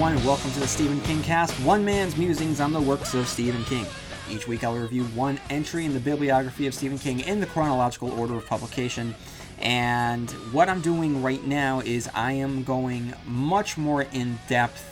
Everyone, and welcome to the Stephen King Cast, one man's musings on the works of Stephen King. Each week, I'll review one entry in the bibliography of Stephen King in the chronological order of publication. And what I'm doing right now is I am going much more in depth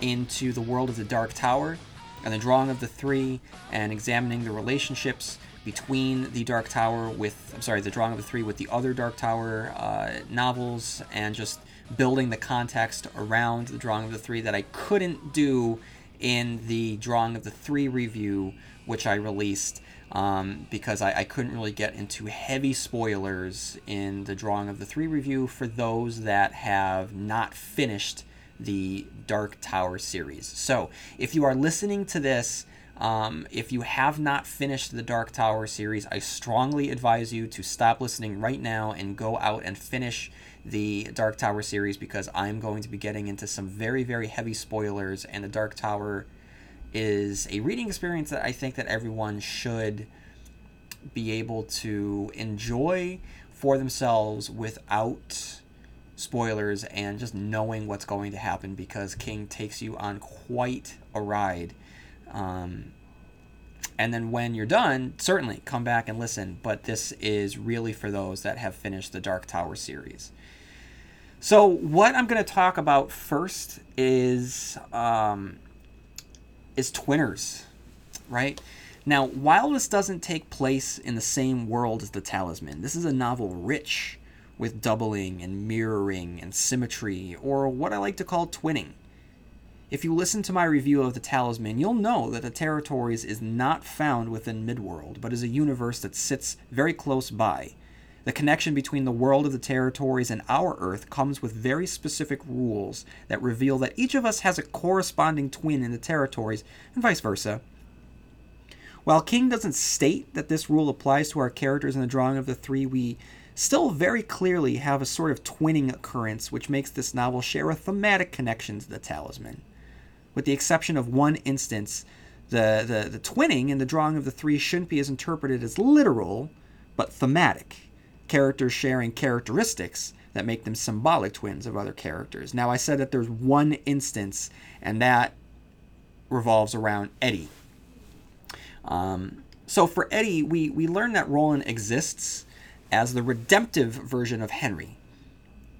into the world of the Dark Tower and the drawing of the three and examining the relationships between the Dark Tower with, I'm sorry, the drawing of the three with the other Dark Tower uh, novels and just building the context around the drawing of the three that I couldn't do in the drawing of the three review, which I released. Um, because I, I couldn't really get into heavy spoilers in the drawing of the three review for those that have not finished the Dark Tower series. So, if you are listening to this, um, if you have not finished the Dark Tower series, I strongly advise you to stop listening right now and go out and finish the Dark Tower series because I'm going to be getting into some very, very heavy spoilers, and the Dark Tower is a reading experience that I think that everyone should be able to enjoy for themselves without spoilers and just knowing what's going to happen because King takes you on quite a ride. Um, and then when you're done, certainly come back and listen. But this is really for those that have finished the Dark Tower series. So, what I'm going to talk about first is um, is Twinners, right? Now, while this doesn't take place in the same world as The Talisman, this is a novel rich with doubling and mirroring and symmetry, or what I like to call twinning. If you listen to my review of The Talisman, you'll know that the Territories is not found within Midworld, but is a universe that sits very close by. The connection between the world of the Territories and our Earth comes with very specific rules that reveal that each of us has a corresponding twin in the Territories, and vice versa. While King doesn't state that this rule applies to our characters in the drawing of the three, we still very clearly have a sort of twinning occurrence which makes this novel share a thematic connection to the talisman. With the exception of one instance, the, the, the twinning in the drawing of the three shouldn't be as interpreted as literal, but thematic. Characters sharing characteristics that make them symbolic twins of other characters. Now, I said that there's one instance, and that revolves around Eddie. Um, so for Eddie, we, we learn that Roland exists as the redemptive version of Henry.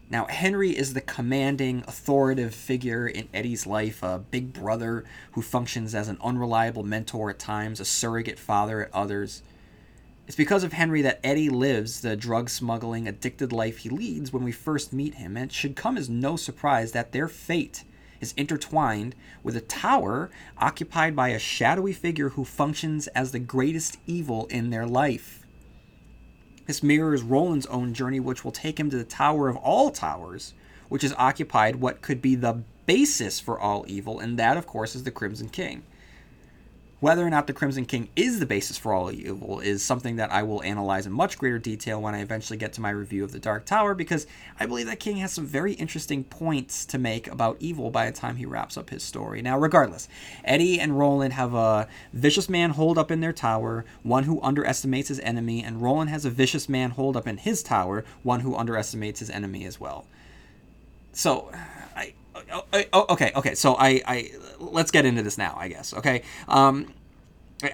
Now, Henry is the commanding, authoritative figure in Eddie's life, a big brother who functions as an unreliable mentor at times, a surrogate father at others. It's because of Henry that Eddie lives the drug smuggling, addicted life he leads when we first meet him, and it should come as no surprise that their fate is intertwined with a tower occupied by a shadowy figure who functions as the greatest evil in their life. This mirrors Roland's own journey, which will take him to the tower of all towers, which has occupied what could be the basis for all evil, and that, of course, is the Crimson King. Whether or not the Crimson King is the basis for all evil is something that I will analyze in much greater detail when I eventually get to my review of The Dark Tower, because I believe that King has some very interesting points to make about evil by the time he wraps up his story. Now, regardless, Eddie and Roland have a vicious man holed up in their tower, one who underestimates his enemy, and Roland has a vicious man holed up in his tower, one who underestimates his enemy as well. So, I, oh, okay, okay. So I, I let's get into this now. I guess. Okay. Um,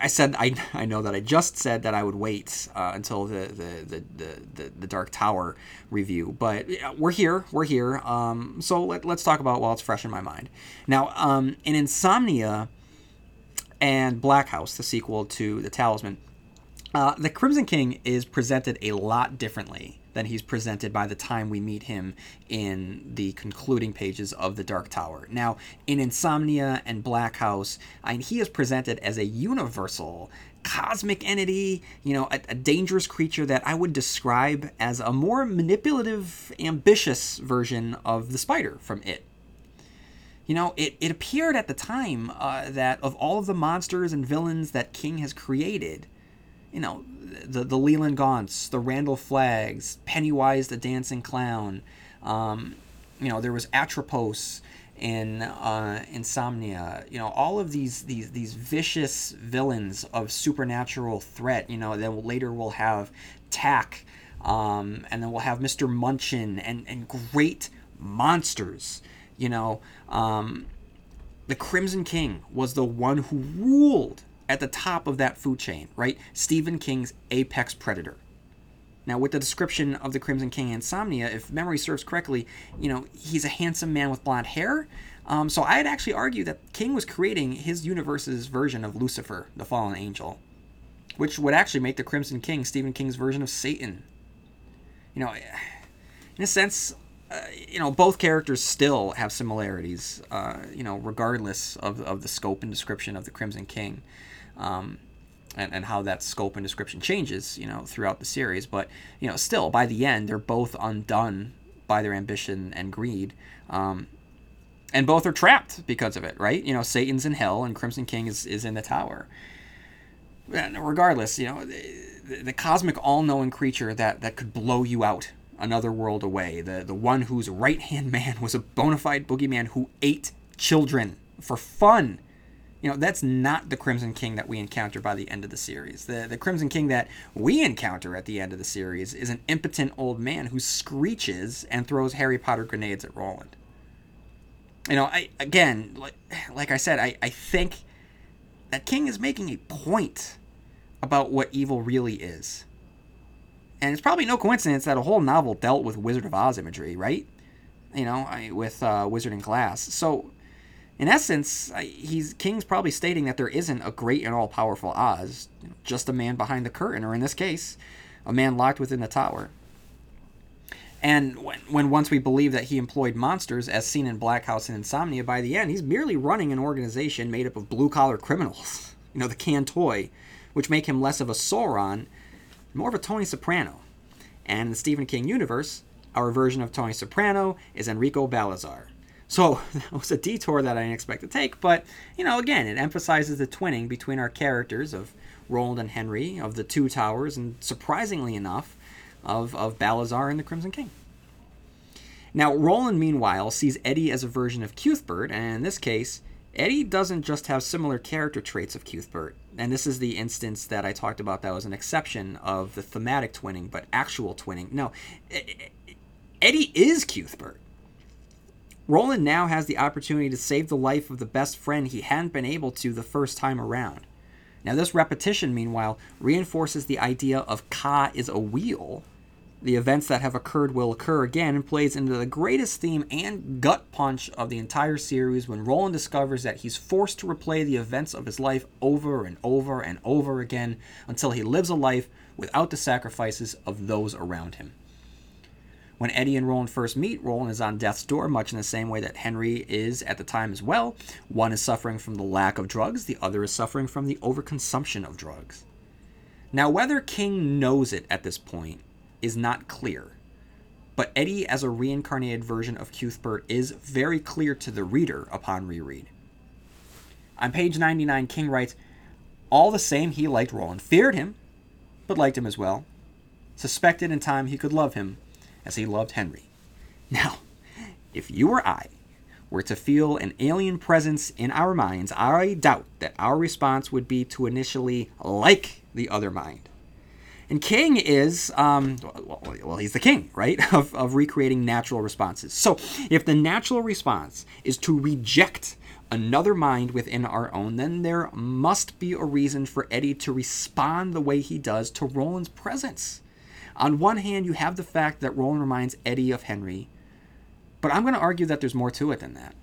I said I, I know that I just said that I would wait uh, until the the, the, the, the Dark Tower review, but we're here, we're here. Um, so let, let's talk about while it's fresh in my mind. Now, um, in Insomnia and Black House, the sequel to The Talisman, uh, the Crimson King is presented a lot differently than he's presented by the time we meet him in the concluding pages of The Dark Tower. Now, in Insomnia and Black House, I mean, he is presented as a universal cosmic entity, you know, a, a, dangerous creature that I would describe as a more manipulative, ambitious version of the spider from It. You know, it, it appeared at the time uh, that of all of the monsters and villains that King has created, you know, the the Leland Gaunts, the Randall Flaggs, Pennywise the Dancing Clown. Um, you know, there was Atropos in uh, Insomnia. You know, all of these these these vicious villains of supernatural threat. You know, then later we'll have Tak, um, and then we'll have Mister Munshun, and and great monsters You know, um, the Crimson King was the one who ruled at the top of that food chain, right? Stephen King's apex predator. Now, with the description of the Crimson King Insomnia, if memory serves correctly, you know, he's a handsome man with blonde hair. Um, so I'd actually argue that King was creating his universe's version of Lucifer, the fallen angel, which would actually make the Crimson King Stephen King's version of Satan. You know, in a sense, uh, you know, both characters still have similarities, uh, you know, regardless of, of the scope and description of the Crimson King. Um, and, and how that scope and description changes, you know, throughout the series. But you know, still by the end, they're both undone by their ambition and greed, um, and both are trapped because of it. Right? You know, Satan's in hell, and Crimson King is is in the tower. And regardless, you know, the, the cosmic all-knowing creature that that could blow you out another world away, the the one whose right hand man was a bona fide boogeyman who ate children for fun you know, that's not the Crimson King that we encounter by the end of the series. The the Crimson King that we encounter at the end of the series is an impotent old man who screeches and throws Harry Potter grenades at Roland. You know, I again, like, like I said, I, I think that King is making a point about what evil really is. And it's probably no coincidence that a whole novel dealt with Wizard of Oz imagery, right? You know, I, with uh, Wizard and Glass. So in essence, he's King's probably stating that there isn't a great and all powerful Oz, just a man behind the curtain, or in this case, a man locked within the tower. And when, when once we believe that he employed monsters, as seen in Black House and Insomnia, by the end, he's merely running an organization made up of blue collar criminals, you know, the Can-Toi, which make him less of a Sauron, more of a Tony Soprano. And in the Stephen King universe, our version of Tony Soprano is Enrico Balazar. So that was a detour that I didn't expect to take, but you know, again, it emphasizes the twinning between our characters of Roland and Henry, of the Two Towers, and surprisingly enough, of, of Balazar and the Crimson King. Now, Roland, meanwhile, sees Eddie as a version of Cuthbert, and in this case, Eddie doesn't just have similar character traits of Cuthbert, and this is the instance that I talked about that was an exception of the thematic twinning, but actual twinning. No, Eddie is Cuthbert. Roland now has the opportunity to save the life of the best friend he hadn't been able to the first time around. Now, this repetition, meanwhile, reinforces the idea of Ka is a wheel. The events that have occurred will occur again and plays into the greatest theme and gut punch of the entire series when Roland discovers that he's forced to replay the events of his life over and over and over again until he lives a life without the sacrifices of those around him. When Eddie and Roland first meet, Roland is on death's door, much in the same way that Henry is at the time as well. One is suffering from the lack of drugs, the other is suffering from the overconsumption of drugs. Now, whether King knows it at this point is not clear, but Eddie, as a reincarnated version of Cuthbert, is very clear to the reader upon reread. On page 99, King writes, All the same, he liked Roland, feared him, but liked him as well, suspected in time he could love him, as he loved Henry. Now, if you or I were to feel an alien presence in our minds, I doubt that our response would be to initially like the other mind. And King is, um, well, he's the king, right, of, of recreating natural responses. So if the natural response is to reject another mind within our own, then there must be a reason for Eddie to respond the way he does to Roland's presence. On one hand, you have the fact that Roland reminds Eddie of Henry, but I'm going to argue that there's more to it than that.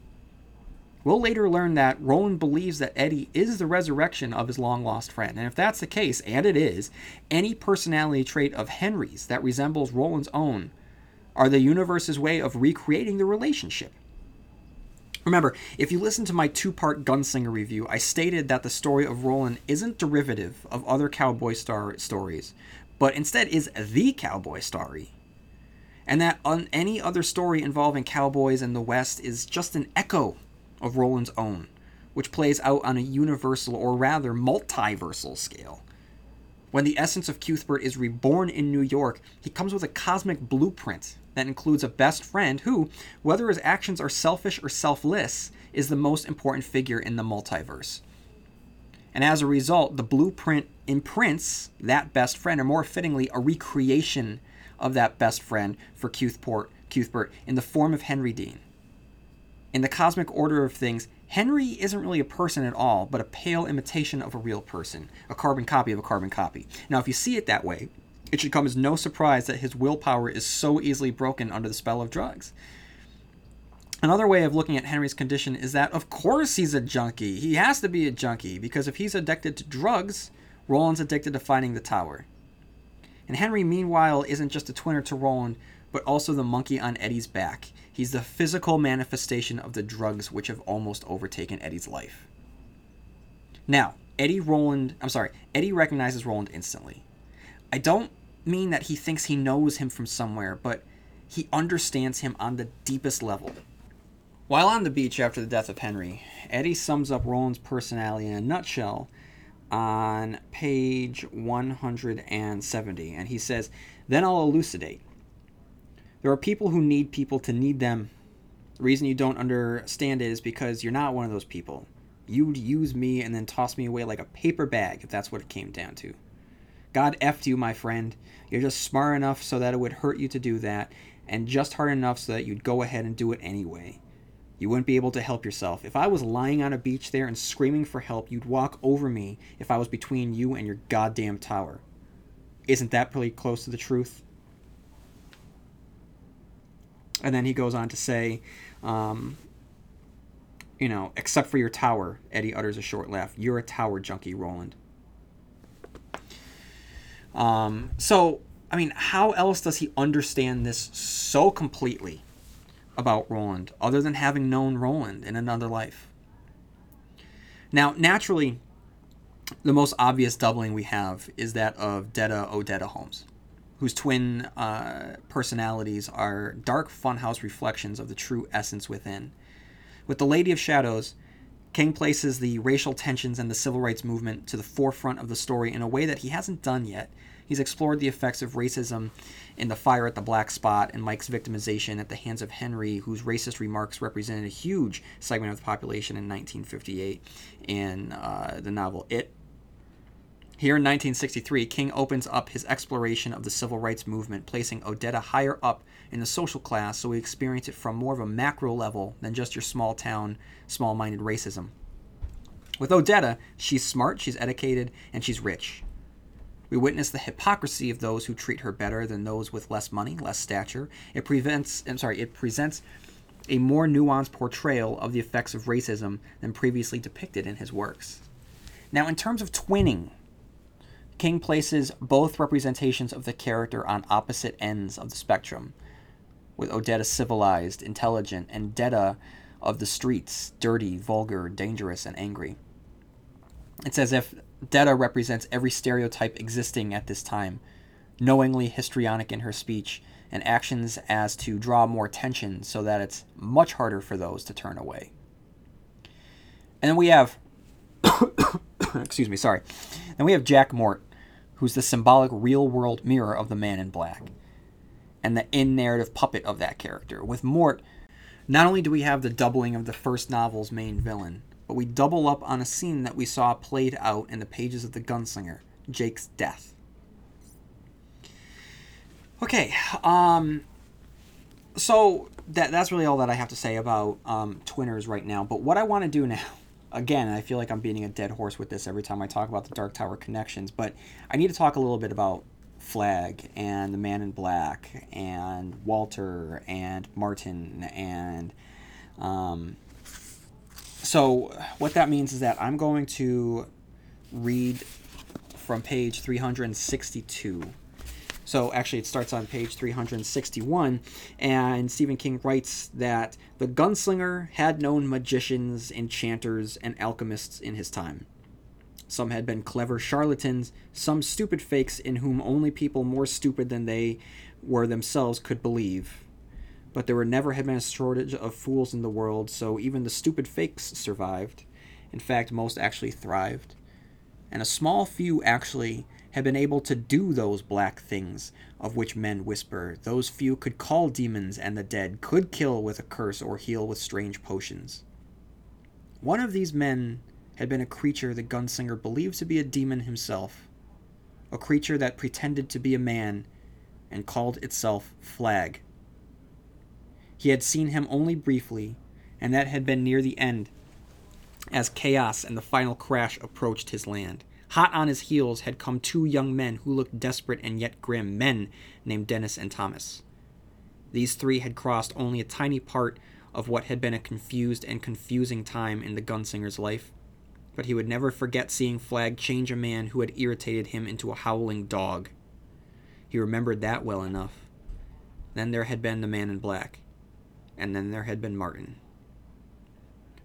We'll later learn that Roland believes that Eddie is the resurrection of his long lost friend. And if that's the case, and it is, any personality trait of Henry's that resembles Roland's own are the universe's way of recreating the relationship. Remember, if you listen to my two part Gunslinger review, I stated that the story of Roland isn't derivative of other cowboy star stories, but instead is the cowboy story. And that on any other story involving cowboys in the West is just an echo of Roland's own, which plays out on a universal or rather multiversal scale. When the essence of Cuthbert is reborn in New York, he comes with a cosmic blueprint that includes a best friend who, whether his actions are selfish or selfless, is the most important figure in the multiverse. And as a result, the blueprint imprints that best friend, or more fittingly, a recreation of that best friend for Cuthbert, Cuthbert in the form of Henry Dean. In the cosmic order of things, Henry isn't really a person at all, but a pale imitation of a real person, a carbon copy of a carbon copy. Now, if you see it that way, it should come as no surprise that his willpower is so easily broken under the spell of drugs. Another way of looking at Henry's condition is that, of course, he's a junkie. He has to be a junkie, because if he's addicted to drugs, Roland's addicted to finding the tower. And Henry, meanwhile, isn't just a twinner to Roland, but also the monkey on Eddie's back. He's the physical manifestation of the drugs which have almost overtaken Eddie's life. Now, Eddie Roland, I'm sorry, Eddie recognizes Roland instantly. I don't mean that he thinks he knows him from somewhere, but he understands him on the deepest level. While on the beach after the death of Henry, Eddie sums up Roland's personality in a nutshell on page 170, and he says, Then I'll elucidate. There are people who need people to need them. The reason you don't understand it is because you're not one of those people. You'd use me and then toss me away like a paper bag if that's what it came down to. God effed you, my friend. You're just smart enough so that it would hurt you to do that, and just hard enough so that you'd go ahead and do it anyway. You wouldn't be able to help yourself. If I was lying on a beach there and screaming for help, you'd walk over me if I was between you and your goddamn tower. Isn't that pretty close to the truth? And then he goes on to say, um, you know, except for your tower, Eddie utters a short laugh. You're a tower junkie, Roland. Um, so, I mean, how else does he understand this so completely about Roland, other than having known Roland in another life? Now, naturally, the most obvious doubling we have is that of Detta Odetta Holmes whose twin uh, personalities are dark funhouse reflections of the true essence within. With The Lady of Shadows, King places the racial tensions and the civil rights movement to the forefront of the story in a way that he hasn't done yet. He's explored the effects of racism in The Fire at the Black Spot and Mike's victimization at the hands of Henry, whose racist remarks represented a huge segment of the population in 1958 in uh, the novel It here in 1963, King opens up his exploration of the civil rights movement, placing Odetta higher up in the social class so we experience it from more of a macro level than just your small town, small minded racism. With Odetta, she's smart, she's educated, and she's rich. We witness the hypocrisy of those who treat her better than those with less money, less stature. It prevents, I'm sorry, it presents a more nuanced portrayal of the effects of racism than previously depicted in his works. Now, in terms of twinning, King places both representations of the character on opposite ends of the spectrum, with Odetta civilized, intelligent, and Detta of the streets, dirty, vulgar, dangerous, and angry. It's as if Detta represents every stereotype existing at this time, knowingly histrionic in her speech and actions as to draw more attention so that it's much harder for those to turn away. And then we have, excuse me, sorry. Then we have Jack Mort, who's the symbolic real world mirror of the man in black, and the in narrative puppet of that character. With Mort, not only do we have the doubling of the first novel's main villain, but we double up on a scene that we saw played out in the pages of The Gunslinger Jake's death. Okay, um, so that, that's really all that I have to say about um, Twinners right now. But what I want to do now again, I feel like I'm beating a dead horse with this every time I talk about the Dark Tower connections, but I need to talk a little bit about Flagg and the Man in Black and Walter and Martin and um, so what that means is that I'm going to read from page 362 so actually, it starts on page 361, and Stephen King writes that the gunslinger had known magicians, enchanters, and alchemists in his time. Some had been clever charlatans, some stupid fakes in whom only people more stupid than they were themselves could believe. But there were never had been a shortage of fools in the world, so even the stupid fakes survived. In fact, most actually thrived. And a small few actually had been able to do those black things of which men whisper. Those few could call demons and the dead, could kill with a curse or heal with strange potions. One of these men had been a creature the gunslinger believed to be a demon himself, a creature that pretended to be a man and called itself Flagg. He had seen him only briefly, and that had been near the end as chaos and the final crash approached his land. Hot on his heels had come two young men who looked desperate and yet grim, men named Dennis and Thomas. These three had crossed only a tiny part of what had been a confused and confusing time in the gunslinger's life, but he would never forget seeing Flagg change a man who had irritated him into a howling dog. He remembered that well enough. Then there had been the man in black, and then there had been Martin.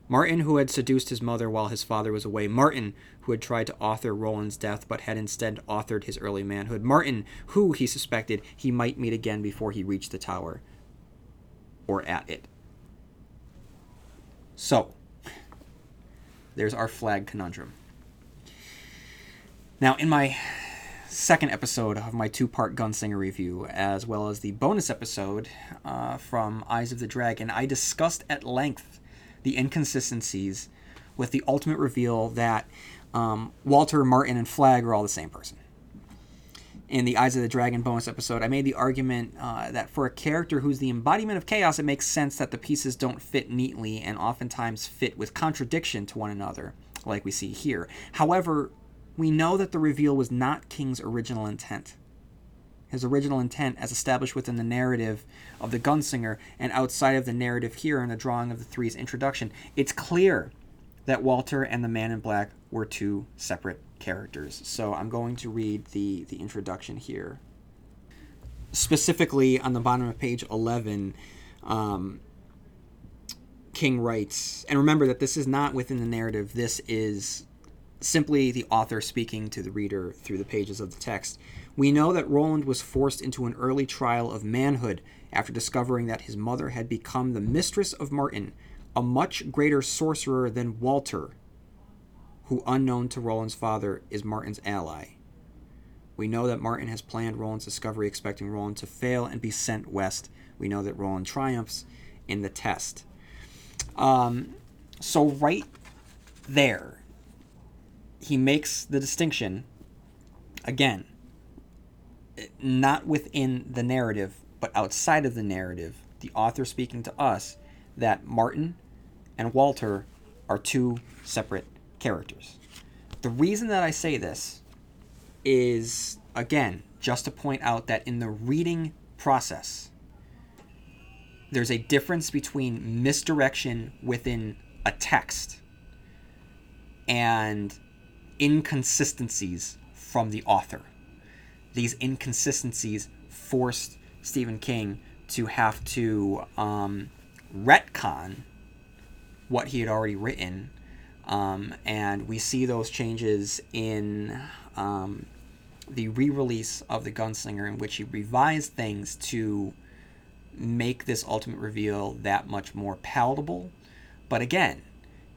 Martin, who had seduced his mother while his father was away. Martin, who had tried to author Roland's death but had instead authored his early manhood. Martin, who, he suspected, he might meet again before he reached the tower. Or at it. So, there's our Flagg conundrum. Now, in my second episode of my two part Gunslinger review, as well as the bonus episode uh, from Eyes of the Dragon, I discussed at length the inconsistencies with the ultimate reveal that um, Walter, Martin, and Flagg are all the same person. In the Eyes of the Dragon bonus episode, I made the argument uh, that for a character who's the embodiment of chaos, it makes sense that the pieces don't fit neatly and oftentimes fit with contradiction to one another, like we see here. However, we know that the reveal was not King's original intent his original intent as established within the narrative of the gunslinger and outside of the narrative here in the drawing of the three's introduction, it's clear that Walter and the Man in Black were two separate characters. So I'm going to read the, the introduction here. Specifically, on the bottom of page 11, um, King writes, and remember that this is not within the narrative, this is simply the author speaking to the reader through the pages of the text. We know that Roland was forced into an early trial of manhood after discovering that his mother had become the mistress of Martin, a much greater sorcerer than Walter, who, unknown to Roland's father, is Martin's ally. We know that Martin has planned Roland's discovery, expecting Roland to fail and be sent west. We know that Roland triumphs in the test. Um, so, right there, he makes the distinction again not within the narrative, but outside of the narrative, the author speaking to us that Martin and Walter are two separate characters. The reason that I say this is, again, just to point out that in the reading process, there's a difference between misdirection within a text and inconsistencies from the author these inconsistencies forced Stephen King to have to um, retcon what he had already written. Um, and we see those changes in um, the re release of The Gunslinger, in which he revised things to make this ultimate reveal that much more palatable. But again,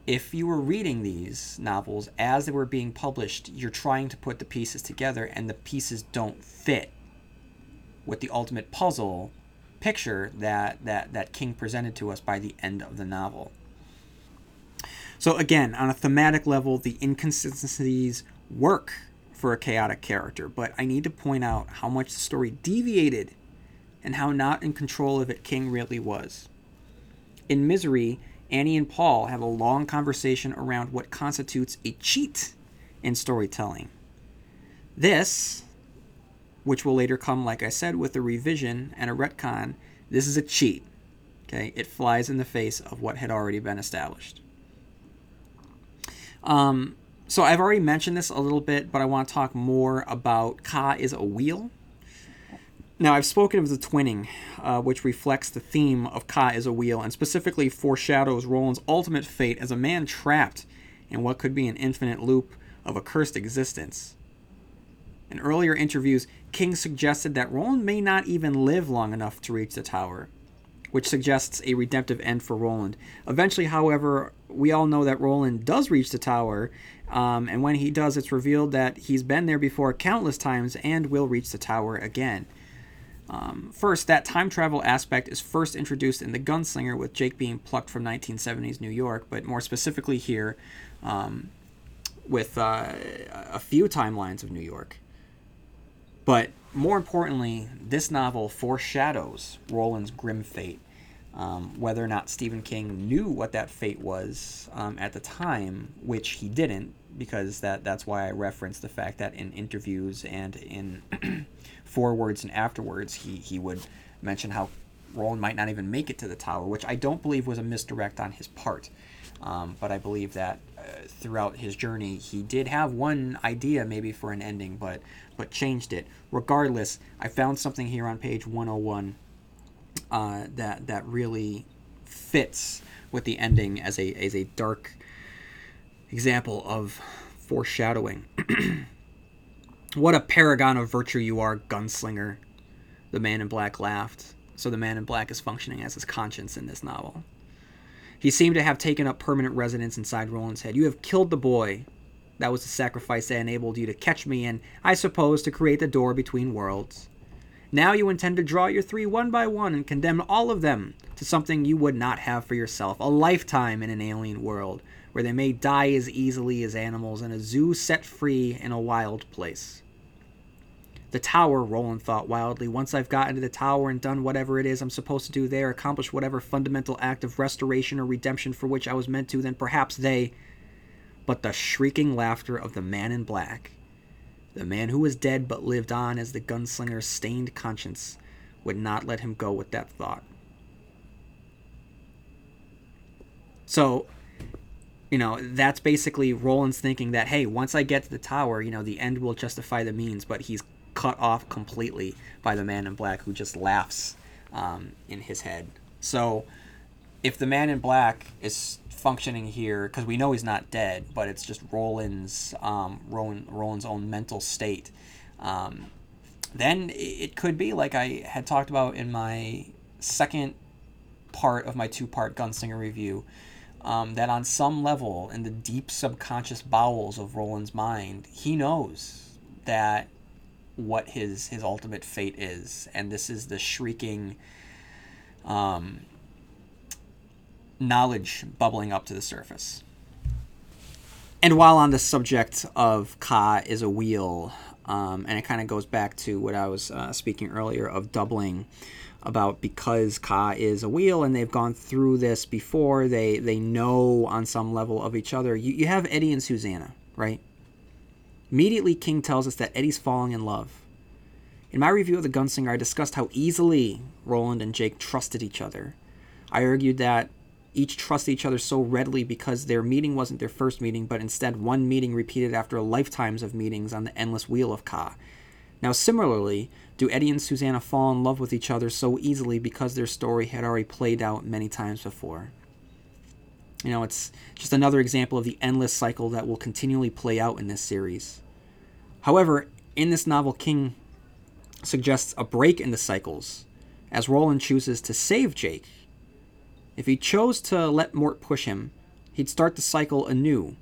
if you were reading these novels as they were being published, you're trying to put the pieces together and the pieces don't fit with the ultimate puzzle picture that, that, that King presented to us by the end of the novel. So, again, on a thematic level, the inconsistencies work for a chaotic character, but I need to point out how much the story deviated and how not in control of it King really was. In Misery, Annie and Paul have a long conversation around what constitutes a cheat in storytelling. This, which will later come, like I said, with a revision and a retcon, this is a cheat. Okay, it flies in the face of what had already been established. Um, so I've already mentioned this a little bit, but I want to talk more about Ka is a wheel now, I've spoken of the twinning, uh, which reflects the theme of Ka as a wheel, and specifically foreshadows Roland's ultimate fate as a man trapped in what could be an infinite loop of a cursed existence. In earlier interviews, King suggested that Roland may not even live long enough to reach the tower, which suggests a redemptive end for Roland. Eventually, however, we all know that Roland does reach the tower, um, and when he does, it's revealed that he's been there before countless times and will reach the tower again. Um, first, that time travel aspect is first introduced in The Gunslinger with Jake being plucked from 1970s New York, but more specifically here um, with uh, a few timelines of New York. But more importantly, this novel foreshadows Roland's grim fate. Um, whether or not Stephen King knew what that fate was um, at the time, which he didn't, because that that's why I referenced the fact that in interviews and in forwards and afterwards, he he would mention how Roland might not even make it to the tower, which I don't believe was a misdirect on his part. Um, but I believe that uh, throughout his journey, he did have one idea maybe for an ending, but but changed it. Regardless, I found something here on page 101 uh, that that really fits with the ending as a as a dark example of foreshadowing. what a paragon of virtue you are, gunslinger! The man in black laughed. So the man in black is functioning as his conscience in this novel. He seemed to have taken up permanent residence inside Roland's head. You have killed the boy. That was the sacrifice that enabled you to catch me and, I suppose, to create the door between worlds. Now you intend to draw your three one by one and condemn all of them to something you would not have for yourself a lifetime in an alien world, where they may die as easily as animals in a zoo set free in a wild place. The tower, Roland thought wildly. Once I've gotten to the tower and done whatever it is I'm supposed to do there, accomplished whatever fundamental act of restoration or redemption for which I was meant to, then perhaps they. But the shrieking laughter of the man in black, the man who was dead but lived on as the gunslinger's stained conscience, would not let him go with that thought. So, you know, that's basically Roland's thinking that, hey, once I get to the tower, you know, the end will justify the means, but he's cut off completely by the man in black who just laughs um, in his head. So if the man in black is functioning here, because we know he's not dead, but it's just Roland's um, Roland, Roland's own mental state, um, then it could be like I had talked about in my second part of my two-part Gunslinger review. Um, that on some level, in the deep subconscious bowels of Roland's mind, he knows that what his his ultimate fate is, and this is the shrieking um, knowledge bubbling up to the surface. And while on the subject of Ka is a wheel, um, and it kind of goes back to what I was uh, speaking earlier of doubling about because Ka is a wheel and they've gone through this before, they they know on some level of each other. You, you have Eddie and Susanna, right? Immediately, King tells us that Eddie's falling in love. In my review of The Gunslinger, I discussed how easily Roland and Jake trusted each other. I argued that each trust each other so readily because their meeting wasn't their first meeting, but instead one meeting repeated after lifetimes of meetings on the endless wheel of Ka. Now, similarly, do Eddie and Susanna fall in love with each other so easily because their story had already played out many times before? You know, it's just another example of the endless cycle that will continually play out in this series. However, in this novel, King suggests a break in the cycles, as Roland chooses to save Jake. If he chose to let Mort push him, he'd start the cycle anew,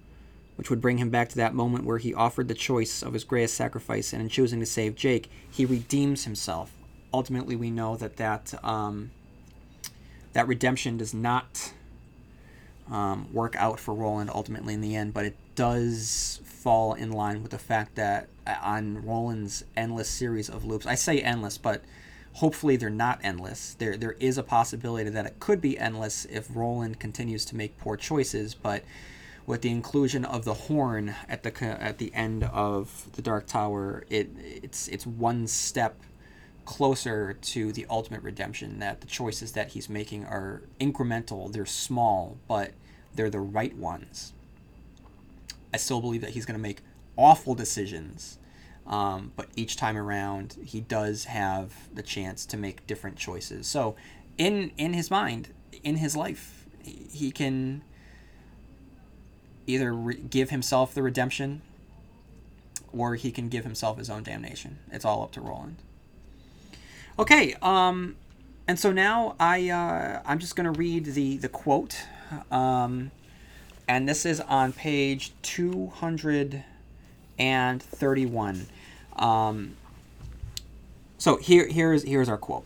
which would bring him back to that moment where he offered the choice of his greatest sacrifice, and in choosing to save Jake, he redeems himself. Ultimately, we know that that um, that redemption does not um, work out for Roland ultimately in the end, but it does fall in line with the fact that uh, on Roland's endless series of loops, I say endless, but hopefully they're not endless. There, there is a possibility that it could be endless if Roland continues to make poor choices, but with the inclusion of the horn at the at the end of the Dark Tower, it it's it's one step closer to the ultimate redemption that the choices that he's making are incremental they're small but they're the right ones i still believe that he's going to make awful decisions um, but each time around he does have the chance to make different choices. So in in his mind in his life he can either re- give himself the redemption or he can give himself his own damnation. It's all up to roland. Okay, um, and so now I uh, I'm just gonna read the the quote, um, and this is on page two hundred and thirty one. Um, so here here's here's our quote.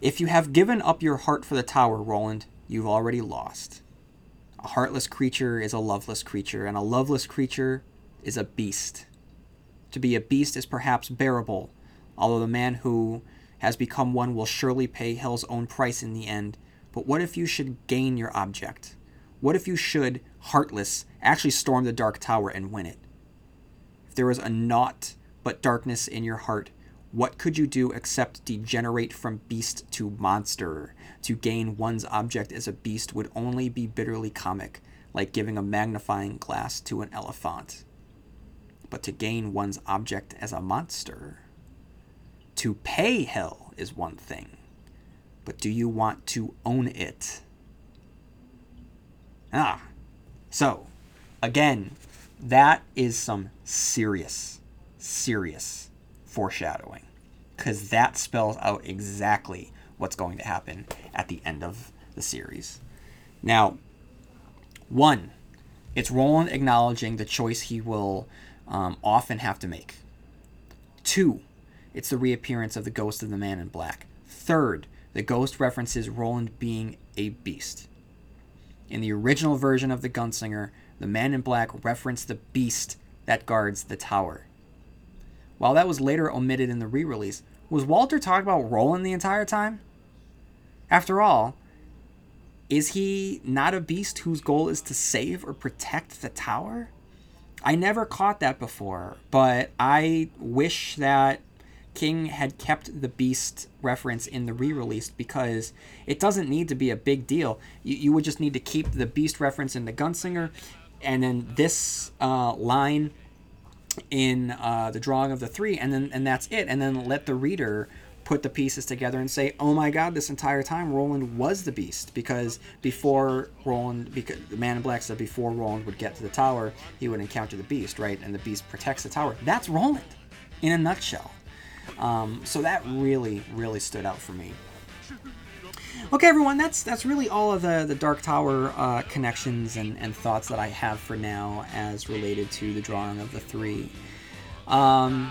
If you have given up your heart for the tower, Roland, you've already lost. A heartless creature is a loveless creature, and a loveless creature is a beast. To be a beast is perhaps bearable, although the man who has become one will surely pay hell's own price in the end. But what if you should gain your object? What if you should, heartless, actually storm the Dark Tower and win it? If there was a naught but darkness in your heart, what could you do except degenerate from beast to monster? To gain one's object as a beast would only be bitterly comic, like giving a magnifying glass to an elephant. But to gain one's object as a monster, to pay hell is one thing, but do you want to own it? Ah, so again, that is some serious, serious foreshadowing because that spells out exactly what's going to happen at the end of the series. Now, one, it's Roland acknowledging the choice he will um, often have to make. Two, it's the reappearance of the ghost of the man in black. Third, the ghost references Roland being a beast. In the original version of the Gunslinger, the man in black referenced the beast that guards the tower. While that was later omitted in the re release, was Walter talking about Roland the entire time? After all, is he not a beast whose goal is to save or protect the tower? I never caught that before, but I wish that King had kept the Beast reference in the re release because it doesn't need to be a big deal. You, you would just need to keep the Beast reference in the Gunslinger and then this uh, line in uh, the drawing of the three, and then and that's it. And then let the reader put the pieces together and say, "Oh my God! This entire time, Roland was the Beast because before Roland, because the Man in Black said before Roland would get to the tower, he would encounter the Beast, right? And the Beast protects the tower. That's Roland, in a nutshell. Um, so that really, really stood out for me. Okay, everyone, that's that's really all of the the Dark Tower uh, connections and, and thoughts that I have for now as related to the drawing of the three. Um,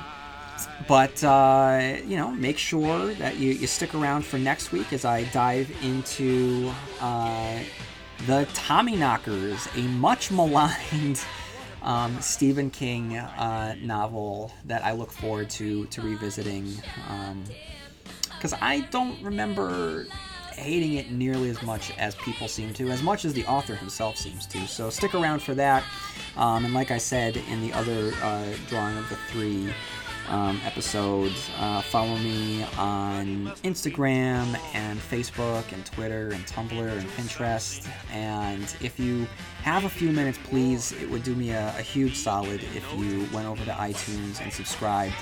but uh, you know, make sure that you, you stick around for next week as I dive into uh, the Tommyknockers, a much maligned um, Stephen King uh, novel that I look forward to to revisiting. Because um, I don't remember hating it nearly as much as people seem to, as much as the author himself seems to. So stick around for that. Um, and like I said in the other uh, drawing of the three um, episodes, uh, follow me on Instagram and Facebook and Twitter and Tumblr and Pinterest. And if you have a few minutes, please, it would do me a, a huge solid if you went over to iTunes and subscribed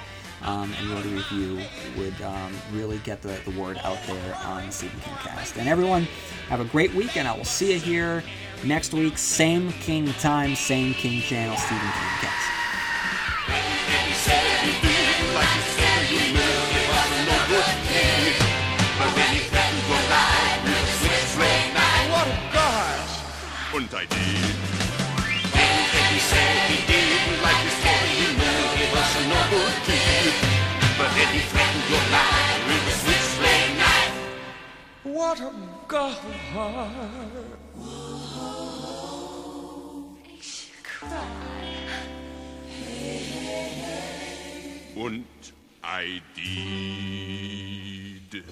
um, and wrote a review would um, really get the, the word out there on the Stephen King cast. And everyone, have a great week, and I will see you here next week. Same King time, same King channel, Stephen King cast. Und I did. What a god! Ich cry. Und I did.